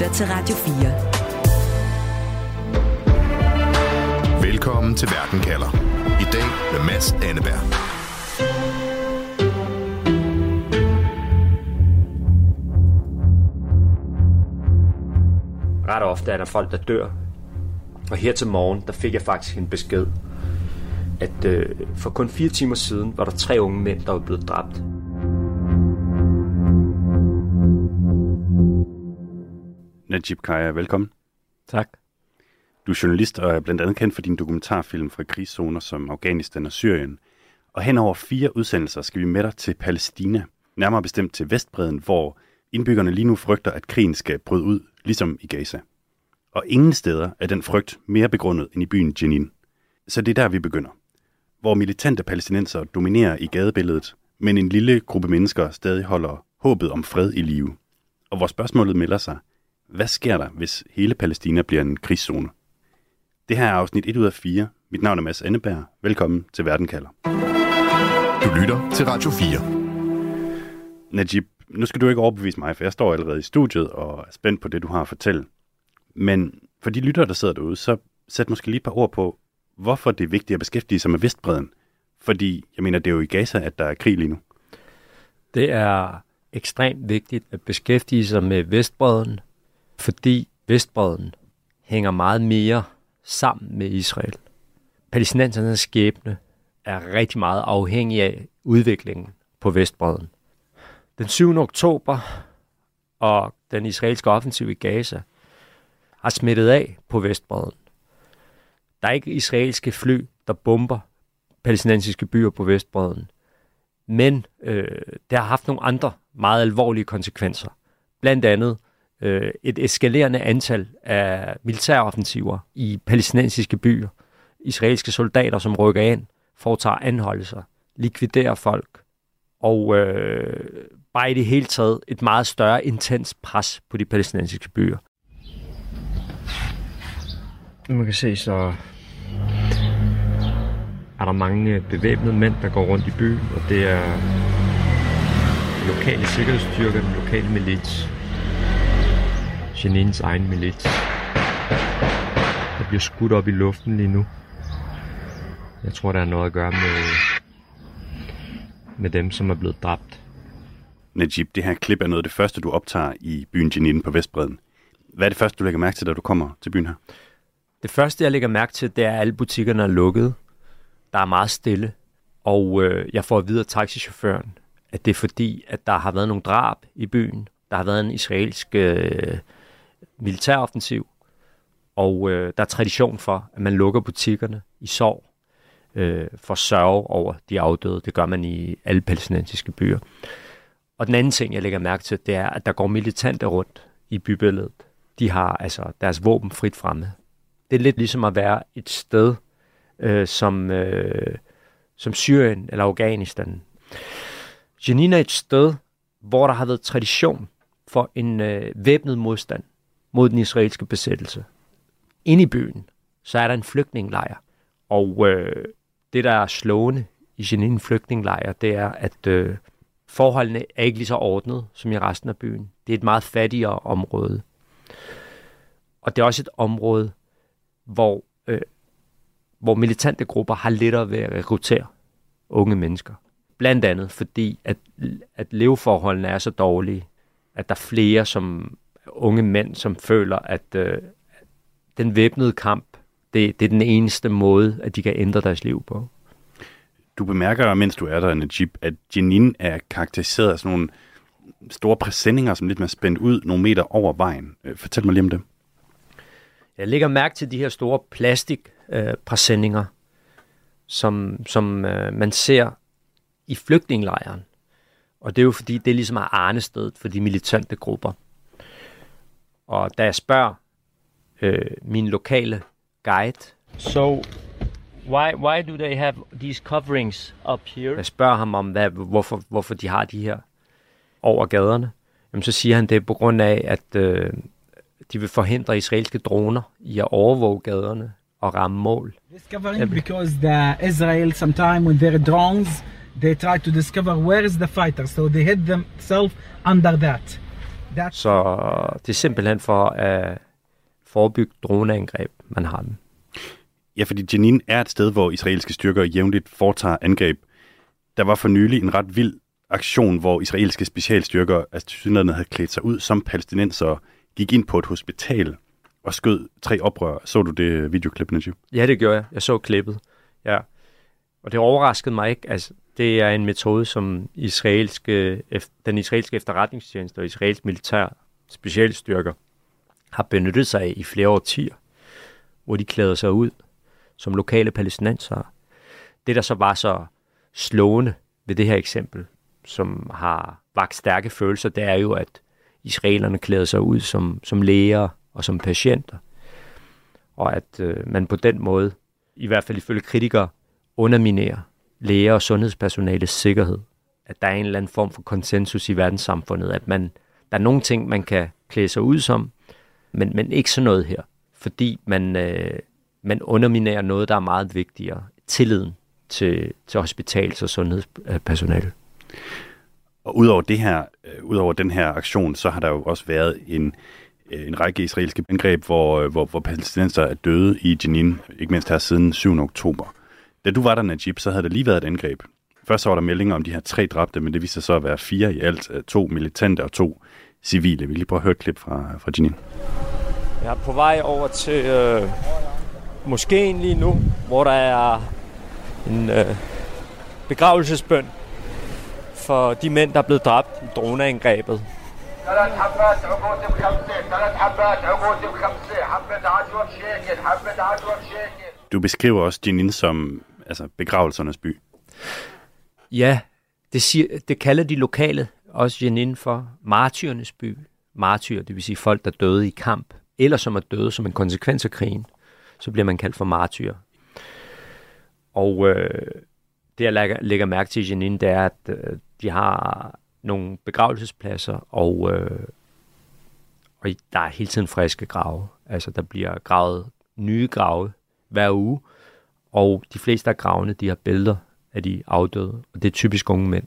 lytter til Radio 4. Velkommen til Verden kalder. I dag med Mads Anneberg. Ret ofte er der folk, der dør. Og her til morgen, der fik jeg faktisk en besked, at øh, for kun fire timer siden var der tre unge mænd, der var blevet dræbt. Najib Kaya, velkommen. Tak. Du er journalist og er blandt andet kendt for din dokumentarfilm fra krigszoner som Afghanistan og Syrien. Og hen over fire udsendelser skal vi med dig til Palæstina, nærmere bestemt til Vestbreden, hvor indbyggerne lige nu frygter, at krigen skal bryde ud, ligesom i Gaza. Og ingen steder er den frygt mere begrundet end i byen Jenin. Så det er der, vi begynder. Hvor militante palæstinenser dominerer i gadebilledet, men en lille gruppe mennesker stadig holder håbet om fred i live. Og hvor spørgsmålet melder sig, hvad sker der, hvis hele Palæstina bliver en krigszone? Det her er afsnit 1 ud af 4. Mit navn er Mads Anneberg. Velkommen til Verden kalder. Du lytter til Radio 4. Najib, nu skal du ikke overbevise mig, for jeg står allerede i studiet og er spændt på det, du har at fortælle. Men for de lyttere, der sidder derude, så sæt måske lige et par ord på, hvorfor det er vigtigt at beskæftige sig med Vestbreden. Fordi, jeg mener, det er jo i Gaza, at der er krig lige nu. Det er ekstremt vigtigt at beskæftige sig med Vestbreden, fordi Vestbreden hænger meget mere sammen med Israel. Palæstinensernes skæbne er rigtig meget afhængig af udviklingen på Vestbreden. Den 7. oktober og den israelske offensiv i Gaza har smittet af på Vestbreden. Der er ikke israelske fly, der bomber palæstinensiske byer på Vestbreden. Men øh, det har haft nogle andre meget alvorlige konsekvenser. Blandt andet øh, et eskalerende antal af militæroffensiver i palæstinensiske byer. Israelske soldater, som rykker ind, foretager anholdelser, likviderer folk, og øh, bare i det hele taget et meget større intens pres på de palæstinensiske byer. Man kan se, så er der mange bevæbnede mænd, der går rundt i byen, og det er lokale sikkerhedsstyrker, den lokale milits, Janins egen milits. Der bliver skudt op i luften lige nu. Jeg tror, der er noget at gøre med, med dem, som er blevet dræbt. Najib, det her klip er noget af det første, du optager i byen Jenin på Vestbreden. Hvad er det første, du lægger mærke til, da du kommer til byen her? Det første, jeg lægger mærke til, det er, at alle butikkerne er lukket. Der er meget stille. Og øh, jeg får at vide af taxichaufføren, at det er fordi, at der har været nogle drab i byen. Der har været en israelsk øh, militæroffensiv. Og øh, der er tradition for, at man lukker butikkerne i sorg øh, for sørge over de afdøde. Det gør man i alle palæstinensiske byer. Og den anden ting, jeg lægger mærke til, det er, at der går militante rundt i bybilledet. De har altså deres våben frit fremme. Det er lidt ligesom at være et sted øh, som, øh, som Syrien eller Afghanistan. Jenin er et sted, hvor der har været tradition for en øh, væbnet modstand mod den israelske besættelse. Inde i byen, så er der en flygtningelejr. Og øh, det, der er slående i Jenin flygtningelejr, det er, at øh, forholdene er ikke lige så ordnet som i resten af byen. Det er et meget fattigere område. Og det er også et område, hvor, øh, hvor militante grupper har lettere ved at rekruttere unge mennesker. Blandt andet fordi, at, at leveforholdene er så dårlige, at der er flere som unge mænd, som føler, at øh, den væbnede kamp, det, det er den eneste måde, at de kan ændre deres liv på. Du bemærker, mens du er der, Najib, at Jenin er karakteriseret af sådan nogle store præsendinger, som lidt mere spændt ud nogle meter over vejen. Øh, Fortæl mig lige om det. Jeg lægger mærke til de her store plastikpræsendinger, øh, som, som øh, man ser i flygtningelejren. Og det er jo fordi, det er ligesom er arnestedet for de militante grupper. Og da jeg spørger øh, min lokale guide, so why, why do they have these coverings up here? Jeg spørger ham om, hvad, hvorfor, hvorfor de har de her over gaderne. Jamen, så siger han, det er på grund af, at øh, de vil forhindre israelske droner i at overvåge gaderne og ramme mål. Discovering because the Israel sometime with their drones they try to discover where is the fighter so they hit themselves under that. Så det er simpelthen for at forebygge droneangreb, man har dem. Ja, fordi Jenin er et sted, hvor israelske styrker jævnligt foretager angreb. Der var for nylig en ret vild aktion, hvor israelske specialstyrker, altså tilsyneladende havde klædt sig ud som palæstinenser, gik ind på et hospital og skød tre oprør. Så du det videoklip, Najib? Ja, det gjorde jeg. Jeg så klippet. Ja. Og det overraskede mig ikke. Altså, det er en metode, som israelske, den israelske efterretningstjeneste og israelsk militær specialstyrker har benyttet sig af i flere årtier, hvor de klæder sig ud som lokale palæstinensere. Det, der så var så slående ved det her eksempel, som har vagt stærke følelser, det er jo, at israelerne klæder sig ud som, som læger og som patienter. Og at øh, man på den måde, i hvert fald ifølge kritikere, underminerer læger og sundhedspersonales sikkerhed. At der er en eller anden form for konsensus i verdenssamfundet, at man, der er nogle ting, man kan klæde sig ud som, men, men ikke sådan noget her. Fordi man, øh, man underminerer noget, der er meget vigtigere. Tilliden til, til hospitals- og sundhedspersonale. Og udover det her, øh, udover den her aktion, så har der jo også været en, øh, en række israelske angreb, hvor, øh, hvor, hvor palæstinenser er døde i Jenin, ikke mindst her siden 7. oktober. Da du var der, Najib, så havde der lige været et angreb. Først var der meldinger om de her tre dræbte, men det viste sig så at være fire i alt. Øh, to militante og to civile. Vi lige prøve at høre et klip fra, øh, fra Jenin. Jeg er på vej over til øh, moskeen lige nu, hvor der er en øh, begravelsesbøn for de mænd, der er blevet dræbt i droneangrebet. Du beskriver også Jenin som altså, begravelsernes by. Ja, det, siger, det kalder de lokale også Jenin for martyrernes by. Martyr, det vil sige folk, der døde i kamp, eller som er døde som en konsekvens af krigen. Så bliver man kaldt for martyr. Og øh, det, jeg lægger, lægger mærke til i Jenin, det er, at øh, de har nogle begravelsespladser, og, øh, og der er hele tiden friske grave. Altså, der bliver gravet nye grave hver uge, og de fleste af gravene, de har billeder af de afdøde, og det er typisk unge mænd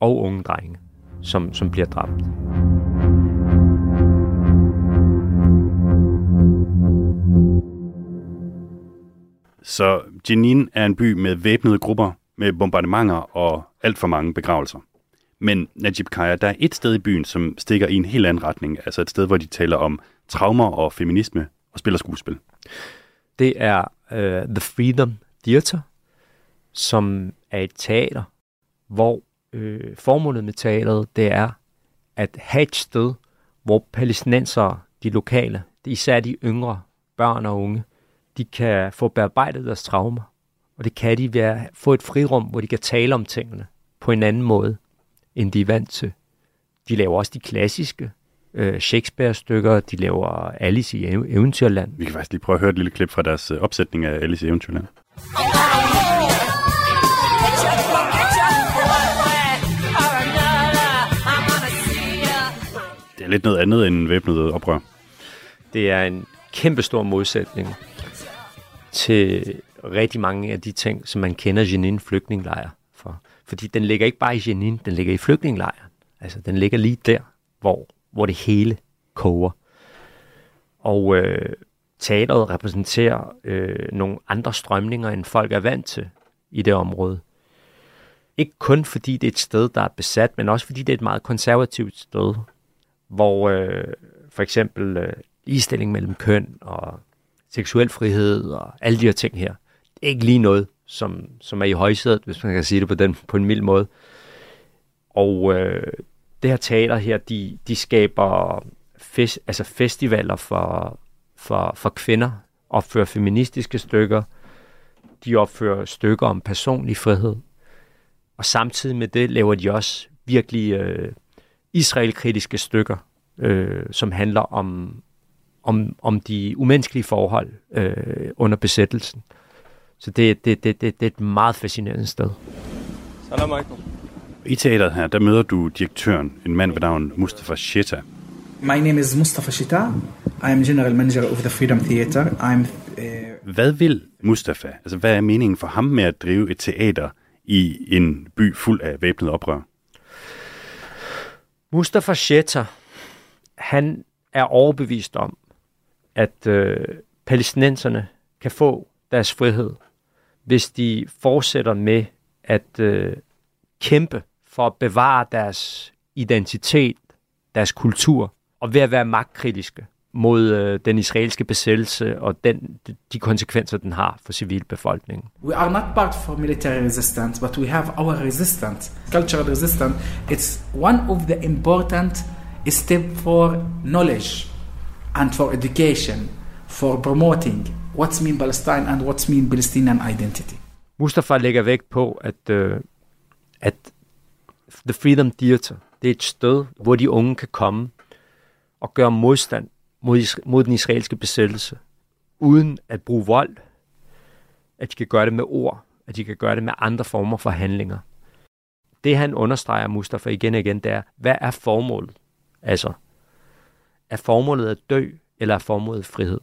og unge drenge, som, som bliver dræbt. Så Jenin er en by med væbnede grupper, med bombardementer og alt for mange begravelser. Men Najib Kaya, der er et sted i byen, som stikker i en helt anden retning. Altså et sted, hvor de taler om traumer og feminisme og spiller skuespil. Det er øh, The Freedom Theater, som er et teater, hvor øh, formålet med teateret, det er at have et sted, hvor palæstinensere, de lokale, især de yngre børn og unge, de kan få bearbejdet deres traumer. Og det kan de ved at få et frirum, hvor de kan tale om tingene på en anden måde, end de er vant til. De laver også de klassiske øh, Shakespeare-stykker, de laver Alice i Ev- Eventyrland. Vi kan faktisk lige prøve at høre et lille klip fra deres øh, opsætning af Alice i Eventyrland. Det er lidt noget andet end væbnet oprør. Det er en kæmpe stor modsætning til rigtig mange af de ting, som man kender Jenin flygtningelejr for. Fordi den ligger ikke bare i Jenin, den ligger i flygtningelejren. Altså, den ligger lige der, hvor, hvor det hele koger. Og øh, teateret repræsenterer øh, nogle andre strømninger, end folk er vant til i det område. Ikke kun fordi det er et sted, der er besat, men også fordi det er et meget konservativt sted, hvor øh, for eksempel øh, ligestilling mellem køn og seksuel frihed og alle de her ting her, det er ikke lige noget, som, som er i højsædet, hvis man kan sige det på, den, på en mild måde. Og øh, det her teater her, de, de skaber fest, altså festivaler for, for, for kvinder, opfører feministiske stykker, de opfører stykker om personlig frihed, og samtidig med det laver de også virkelig øh, israelkritiske stykker, øh, som handler om, om, om de umenneskelige forhold øh, under besættelsen. Så det, det, det, det, det er et meget fascinerende sted. Salam alaikum. I teateret her, der møder du direktøren, en mand ved navn Mustafa Sheta. My name is Mustafa Shita. I am general manager of the Freedom Theater. I'm uh, Hvad vil Mustafa? Altså, hvad er meningen for ham med at drive et teater i en by fuld af væbnet oprør? Mustafa Shetter, han er overbevist om, at øh, palæstinenserne kan få deres frihed, hvis de fortsætter med at øh, kæmpe for at bevare deres identitet, deres kultur, og ved at være magtkritiske mod øh, den israelske besættelse og den, de konsekvenser, den har for civilbefolkningen. We are not part for military resistance, but we have our resistance, cultural resistance. It's one of the important step for knowledge and for education, for promoting what's mean Palestine and what's mean Palestinian identity. Mustafa lægger vægt på, at, øh, at The Freedom Theater, det er et sted, hvor de unge kan komme og gøre modstand mod, mod den israelske besættelse, uden at bruge vold, at de kan gøre det med ord, at de kan gøre det med andre former for handlinger. Det han understreger, Mustafa, igen og igen, det er, hvad er formålet? Altså, er formålet at dø, eller er formålet frihed?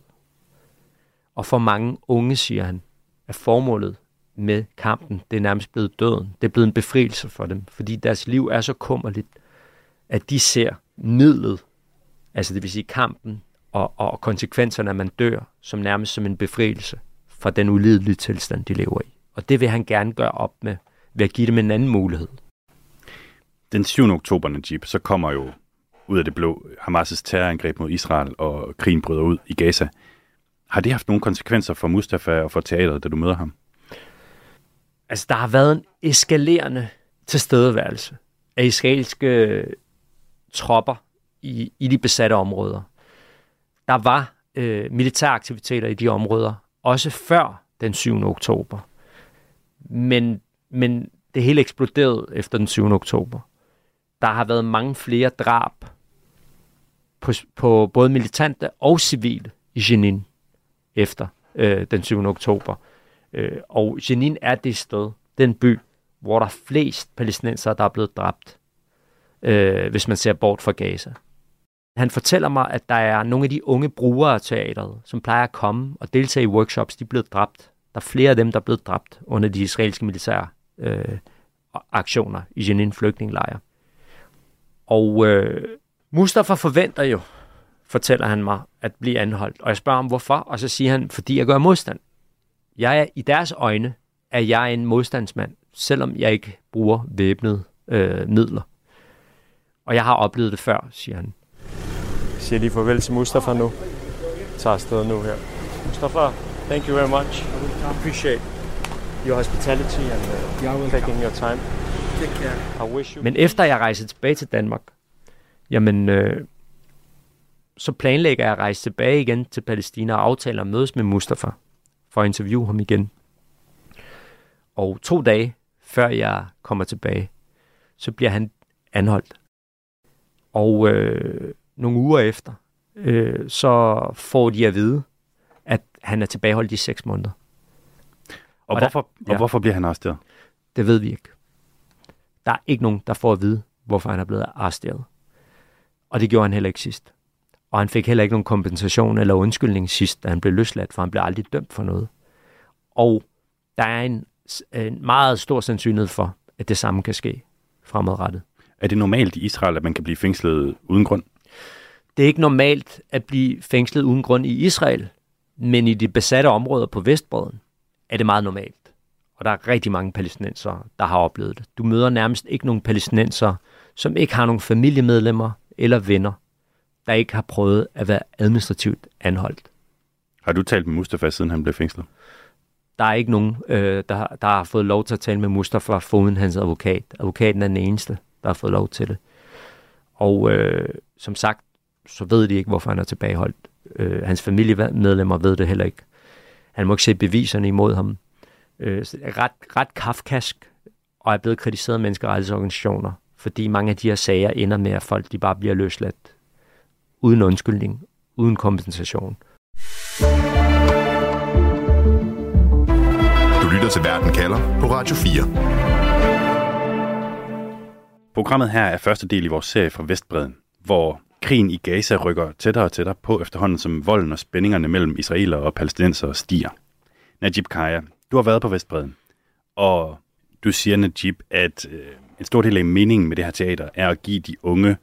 Og for mange unge, siger han, er formålet med kampen, det er nærmest blevet døden. Det er blevet en befrielse for dem, fordi deres liv er så kummerligt, at de ser midlet, altså det vil sige kampen og, og konsekvenserne, at man dør, som nærmest som en befrielse fra den ulidelige tilstand, de lever i. Og det vil han gerne gøre op med, ved at give dem en anden mulighed. Den 7. oktober, Najib, så kommer jo ud af det blå Hamas' terrorangreb mod Israel, og krigen bryder ud i Gaza. Har det haft nogle konsekvenser for Mustafa og for teateret, da du møder ham? Altså, der har været en eskalerende tilstedeværelse af israelske tropper i, i de besatte områder. Der var øh, militæraktiviteter i de områder, også før den 7. oktober. Men, men det hele eksploderede efter den 7. oktober. Der har været mange flere drab på, på både militante og civile i Jenin efter øh, den 7. oktober. Øh, og Jenin er det sted, den by, hvor der er flest palæstinenser, der er blevet dræbt, øh, hvis man ser bort fra Gaza. Han fortæller mig, at der er nogle af de unge brugere af teateret, som plejer at komme og deltage i workshops, de er blevet dræbt. Der er flere af dem, der er blevet dræbt under de israelske militære øh, aktioner i Jenin flygtningelejre. Og øh, Mustafa forventer jo, fortæller han mig, at blive anholdt. Og jeg spørger ham, hvorfor? Og så siger han, fordi jeg gør modstand. Jeg er, I deres øjne er jeg en modstandsmand, selvom jeg ikke bruger væbnede øh, midler. Og jeg har oplevet det før, siger han. Jeg siger lige farvel til Mustafa nu. Jeg tager afsted nu her. Mustafa, thank you very much. I appreciate your hospitality and uh, taking your time. Take care. I wish you... Men efter jeg rejser tilbage til Danmark, jamen, øh, så planlægger jeg at rejse tilbage igen til Palæstina og aftale at mødes med Mustafa for at interviewe ham igen. Og to dage før jeg kommer tilbage, så bliver han anholdt. Og øh, nogle uger efter, øh, så får de at vide, at han er tilbageholdt i seks måneder. Og, Og hvorfor, der- ja. og hvorfor bliver han arresteret? Det ved vi ikke. Der er ikke nogen, der får at vide, hvorfor han er blevet arresteret. Og det gjorde han heller ikke sidst. Og han fik heller ikke nogen kompensation eller undskyldning sidst, da han blev løsladt, for han blev aldrig dømt for noget. Og der er en, en meget stor sandsynlighed for, at det samme kan ske fremadrettet. Er det normalt i Israel, at man kan blive fængslet uden grund? Det er ikke normalt at blive fængslet uden grund i Israel, men i de besatte områder på Vestbreden er det meget normalt. Og der er rigtig mange palæstinenser, der har oplevet det. Du møder nærmest ikke nogen palæstinenser, som ikke har nogen familiemedlemmer eller venner, der ikke har prøvet at være administrativt anholdt. Har du talt med Mustafa, siden han blev fængslet? Der er ikke nogen, øh, der, der har fået lov til at tale med Mustafa foruden hans advokat. Advokaten er den eneste, der har fået lov til det. Og øh, som sagt, så ved de ikke, hvorfor han er tilbageholdt. Øh, hans familiemedlemmer ved det heller ikke. Han må ikke se beviserne imod ham. Øh, så ret, ret kafkask, og er blevet kritiseret af menneskerettighedsorganisationer, fordi mange af de her sager ender med, at folk de bare bliver løsladt uden undskyldning, uden kompensation. Du lytter til Verden kalder på Radio 4. Programmet her er første del i vores serie fra Vestbreden, hvor krigen i Gaza rykker tættere og tættere på efterhånden, som volden og spændingerne mellem israelere og palæstinenser stiger. Najib Kaya, du har været på Vestbreden, og du siger, Najib, at øh, en stor del af meningen med det her teater er at give de unge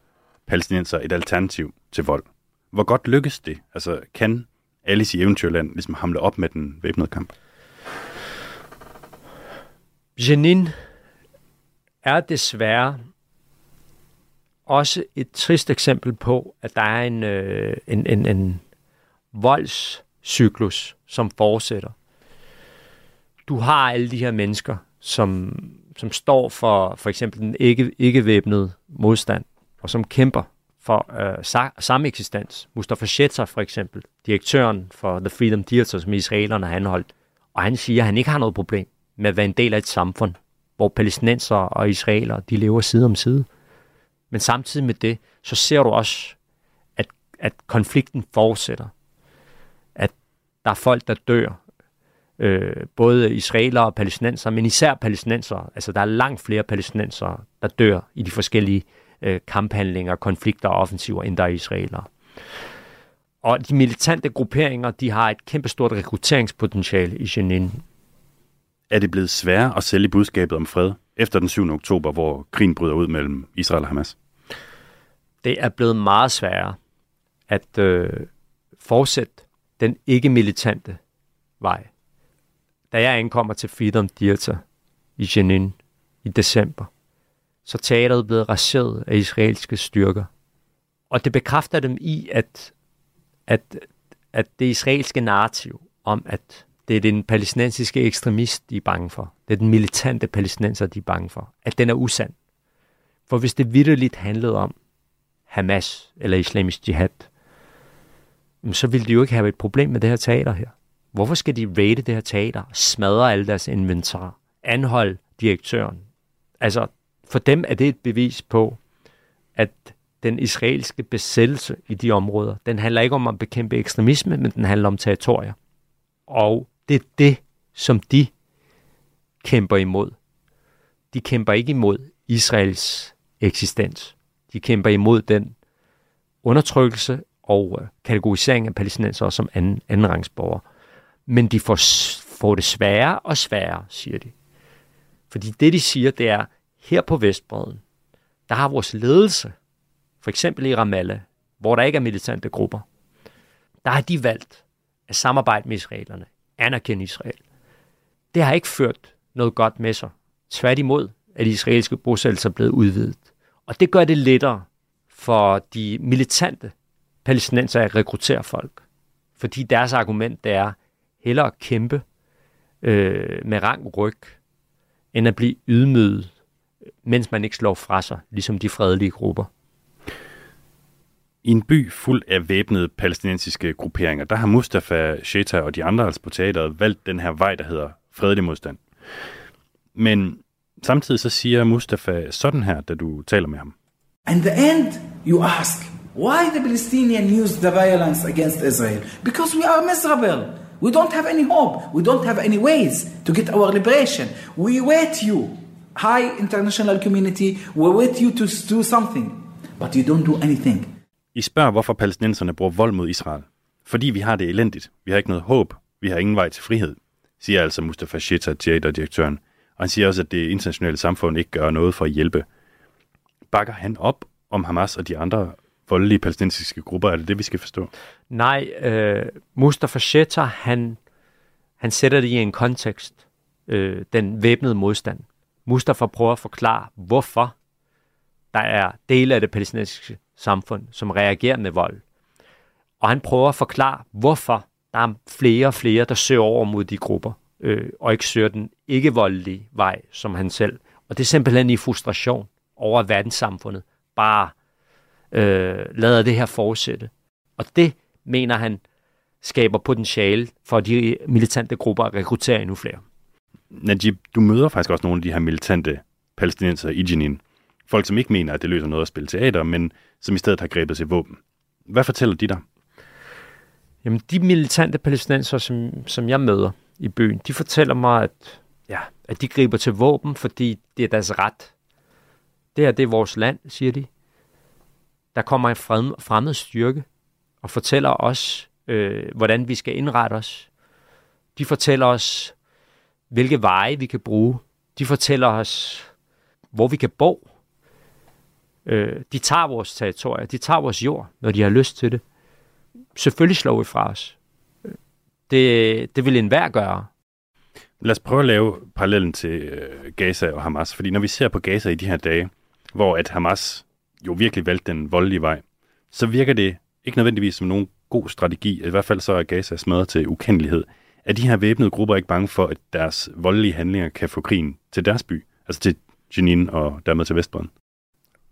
palæstinenser et alternativ til vold. Hvor godt lykkes det? Altså, kan Alice i Eventyrland ligesom hamle op med den væbnede kamp? Jenin er desværre også et trist eksempel på, at der er en, øh, en, en, en voldscyklus, som fortsætter. Du har alle de her mennesker, som, som står for for eksempel den ikke, ikke væbnede modstand, og som kæmper for øh, samme eksistens. Mustafa Shetzer for eksempel, direktøren for The Freedom Theater, som israelerne har anholdt, og han siger, at han ikke har noget problem med at være en del af et samfund, hvor palæstinenser og israelere, de lever side om side. Men samtidig med det, så ser du også, at, at konflikten fortsætter. At der er folk, der dør. Øh, både israelere og palæstinenser, men især palæstinenser. Altså, der er langt flere palæstinenser, der dør i de forskellige øh, kamphandlinger, konflikter og offensiver, end der er israelere. Og de militante grupperinger, de har et kæmpestort rekrutteringspotentiale i Jenin. Er det blevet sværere at sælge budskabet om fred efter den 7. oktober, hvor krigen bryder ud mellem Israel og Hamas? Det er blevet meget sværere at øh, fortsætte den ikke-militante vej. Da jeg ankommer til Freedom Theater i Jenin i december, så teateret blevet raseret af israelske styrker. Og det bekræfter dem i, at, at, at det israelske narrativ om, at det er den palæstinensiske ekstremist, de er bange for, det er den militante palæstinenser, de er bange for, at den er usand. For hvis det vidderligt handlede om Hamas eller islamisk jihad, så ville de jo ikke have et problem med det her teater her. Hvorfor skal de raide det her teater, smadre alle deres inventar, anholde direktøren? Altså, for dem er det et bevis på, at den israelske besættelse i de områder, den handler ikke om at bekæmpe ekstremisme, men den handler om territorier. Og det er det, som de kæmper imod. De kæmper ikke imod Israels eksistens. De kæmper imod den undertrykkelse og øh, kategorisering af palæstinenser som anden, andenrangsborgere. Men de får, får det sværere og sværere, siger de. Fordi det, de siger, det er, her på Vestbreden, der har vores ledelse, for eksempel i Ramallah, hvor der ikke er militante grupper, der har de valgt at samarbejde med israelerne, anerkende Israel. Det har ikke ført noget godt med sig. Tværtimod er de israelske bosættelser blevet udvidet. Og det gør det lettere for de militante palæstinenser at rekruttere folk. Fordi deres argument det er hellere at kæmpe øh, med rang ryg, end at blive ydmyget mens man ikke slår fra sig, ligesom de fredelige grupper. I en by fuld af væbnede palæstinensiske grupperinger, der har Mustafa Sheta og de andre altså på teateret valgt den her vej, der hedder fredelig modstand. Men samtidig så siger Mustafa sådan her, da du taler med ham. In the end, you ask, why the Palestinians use the violence against Israel? Because we are miserable. We don't have any hope. We don't have any ways to get our liberation. We wait you high international community, we're with you to do something, but you don't do anything. I spørger, hvorfor palæstinenserne bruger vold mod Israel. Fordi vi har det elendigt. Vi har ikke noget håb. Vi har ingen vej til frihed, siger altså Mustafa Shita, teaterdirektøren. Og han siger også, at det internationale samfund ikke gør noget for at hjælpe. Bakker han op om Hamas og de andre voldelige palæstinensiske grupper? Er det det, vi skal forstå? Nej, øh, Mustafa Sheta, han, han sætter det i en kontekst. Øh, den væbnede modstand. Mustafa prøver at forklare, hvorfor der er dele af det palæstinensiske samfund, som reagerer med vold. Og han prøver at forklare, hvorfor der er flere og flere, der søger over mod de grupper, øh, og ikke søger den ikke-voldelige vej, som han selv. Og det er simpelthen i frustration over, at verdenssamfundet bare øh, lader det her fortsætte. Og det, mener han, skaber potentiale for de militante grupper at rekruttere endnu flere. Najib, du møder faktisk også nogle af de her militante palæstinenser i Jenin. Folk, som ikke mener, at det løser noget at spille teater, men som i stedet har grebet til våben. Hvad fortæller de dig? Jamen, de militante palæstinenser, som, som jeg møder i byen, de fortæller mig, at, ja, at de griber til våben, fordi det er deres ret. Det her, det er vores land, siger de. Der kommer en fremmed styrke og fortæller os, øh, hvordan vi skal indrette os. De fortæller os, hvilke veje vi kan bruge. De fortæller os, hvor vi kan bo. Øh, de tager vores territorier, de tager vores jord, når de har lyst til det. Selvfølgelig slår vi fra os. Det, det vil enhver gøre. Lad os prøve at lave parallellen til øh, Gaza og Hamas, fordi når vi ser på Gaza i de her dage, hvor at Hamas jo virkelig valgte den voldelige vej, så virker det ikke nødvendigvis som nogen god strategi, i hvert fald så er Gaza smadret til ukendelighed. Er de her væbnede grupper ikke bange for, at deres voldelige handlinger kan få krigen til deres by, altså til Jenin og dermed til Vestbredden?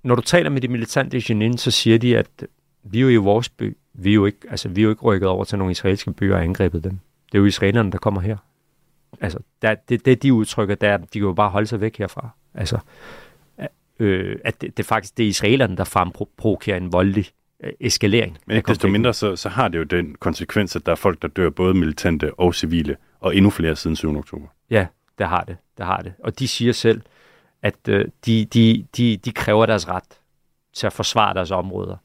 Når du taler med de militante i Jenin, så siger de, at vi er jo i vores by. Vi er jo ikke, altså, vi er jo ikke rykket over til nogle israelske byer og angrebet dem. Det er jo israelerne, der kommer her. Altså, der, det, det, de udtrykker, der, de kan jo bare holde sig væk herfra. Altså, øh, at det, det er faktisk det er israelerne, der fremprovokerer en voldelig eskalering. Men ikke desto mindre, så, så har det jo den konsekvens, at der er folk, der dør både militante og civile, og endnu flere siden 7. oktober. Ja, det har det. Det har det. Og de siger selv, at øh, de, de, de, de kræver deres ret til at forsvare deres områder,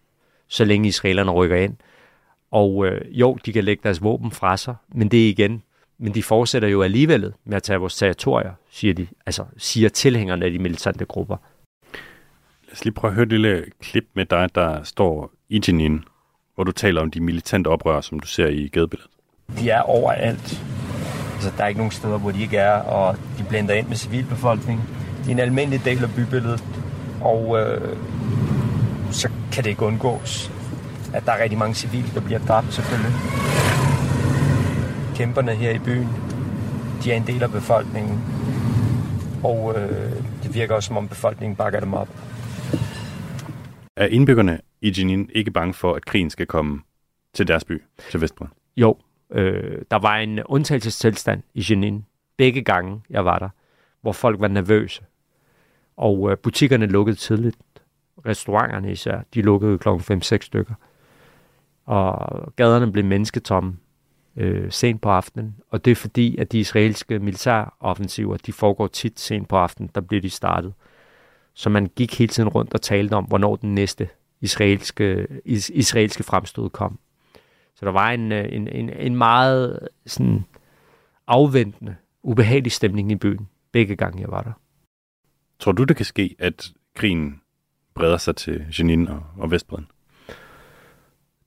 så længe israelerne rykker ind. Og øh, jo, de kan lægge deres våben fra sig, men det er igen, men de fortsætter jo alligevel med at tage vores territorier, siger de, altså siger tilhængerne af de militante grupper. Lad os lige prøve at høre et lille klip med dig, der står i Jenin, hvor du taler om de militante oprør, som du ser i gadebilledet. De er overalt. Altså, der er ikke nogen steder, hvor de ikke er, og de blender ind med civilbefolkningen. Det er en almindelig del af bybilledet, og øh, så kan det ikke undgås, at der er rigtig mange civile, der bliver dræbt selvfølgelig. Kæmperne her i byen, de er en del af befolkningen, og øh, det virker også, som om befolkningen bakker dem op. Er indbyggerne i Jenin ikke bange for, at krigen skal komme til deres by, til Vestbrød? Jo, øh, der var en undtagelsestilstand i Jenin, begge gange jeg var der, hvor folk var nervøse. Og øh, butikkerne lukkede tidligt. Restauranterne især, de lukkede klokken 5-6 stykker. Og gaderne blev mennesketomme øh, sent på aftenen. Og det er fordi, at de israelske militæroffensiver, de foregår tit sent på aftenen, der bliver de startet. Så man gik hele tiden rundt og talte om, hvornår den næste israelske, is, israelske fremstød kom. Så der var en, øh, en, en, en meget sådan, afventende, ubehagelig stemning i byen, begge gange jeg var der. Tror du, det kan ske, at krigen breder sig til Jenin og, og Vestbreden?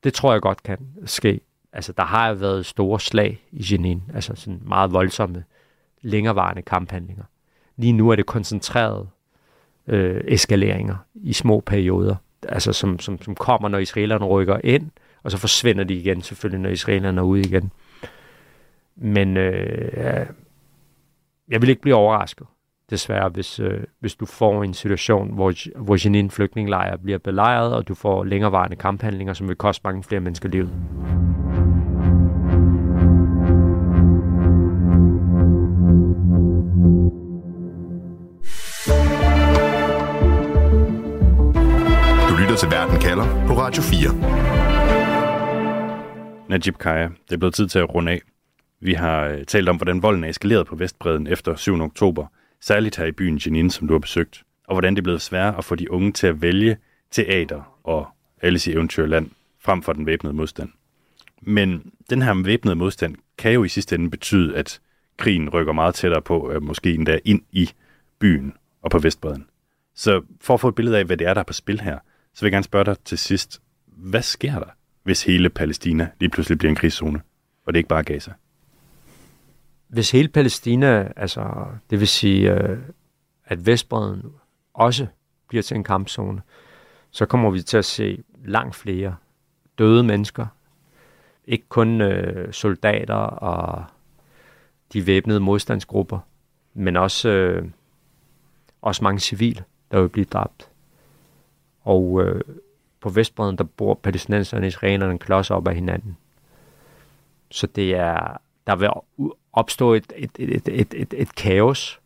Det tror jeg godt kan ske. Altså, der har været store slag i Jenin, altså sådan meget voldsomme, længerevarende kamphandlinger. Lige nu er det koncentreret øh, eskaleringer i små perioder, altså som, som, som kommer, når israelerne rykker ind, og så forsvinder de igen selvfølgelig, når israelerne er ude igen. Men øh, jeg vil ikke blive overrasket, desværre, hvis, øh, hvis du får en situation, hvor, hvor Jenin flygtningelejr bliver belejret, og du får længerevarende kamphandlinger, som vil koste mange flere mennesker livet. Verden kalder på Radio 4. Najib Kaya, det er blevet tid til at runde af. Vi har øh, talt om, hvordan volden er eskaleret på Vestbreden efter 7. oktober, særligt her i byen Jenin, som du har besøgt, og hvordan det er blevet sværere at få de unge til at vælge teater og Alice i Eventyrland frem for den væbnede modstand. Men den her væbnede modstand kan jo i sidste ende betyde, at krigen rykker meget tættere på, øh, måske endda ind i byen og på Vestbreden. Så for at få et billede af, hvad det er, der er på spil her, så vil jeg gerne spørge dig til sidst, hvad sker der, hvis hele Palæstina lige pludselig bliver en krigszone, og det er ikke bare Gaza? Hvis hele Palæstina, altså det vil sige, øh, at Vestbreden også bliver til en kampzone, så kommer vi til at se langt flere døde mennesker. Ikke kun øh, soldater og de væbnede modstandsgrupper, men også, øh, også mange civile, der vil blive dræbt. Og øh, på Vestbreden, der bor palæstinenserne og israelerne klods op af hinanden. Så det er, der vil opstå et, et, et, et, et, et kaos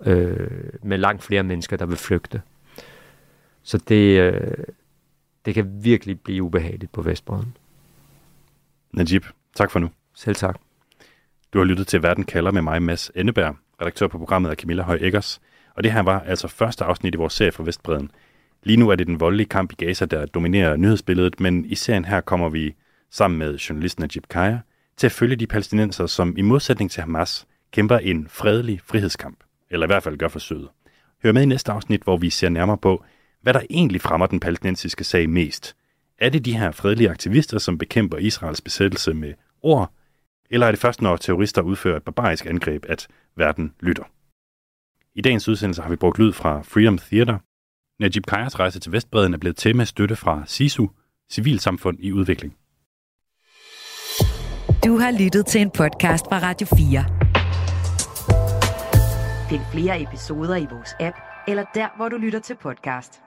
øh, med langt flere mennesker, der vil flygte. Så det, øh, det kan virkelig blive ubehageligt på Vestbreden. Najib, tak for nu. Selv tak. Du har lyttet til Verden kalder med mig, Mads Enneberg, redaktør på programmet af Camilla Høj Eggers. Og det her var altså første afsnit i vores serie fra Vestbreden. Lige nu er det den voldelige kamp i Gaza, der dominerer nyhedsbilledet, men i serien her kommer vi sammen med journalisten Najib Kaya til at følge de palæstinenser, som i modsætning til Hamas kæmper en fredelig frihedskamp, eller i hvert fald gør forsøget. Hør med i næste afsnit, hvor vi ser nærmere på, hvad der egentlig fremmer den palæstinensiske sag mest. Er det de her fredelige aktivister, som bekæmper Israels besættelse med ord, eller er det først, når terrorister udfører et barbarisk angreb, at verden lytter? I dagens udsendelse har vi brugt lyd fra Freedom Theater. Najib Kajas rejse til Vestbreden er blevet til med støtte fra SISU, Civilsamfund i Udvikling. Du har lyttet til en podcast fra Radio 4. Find flere episoder i vores app, eller der, hvor du lytter til podcast.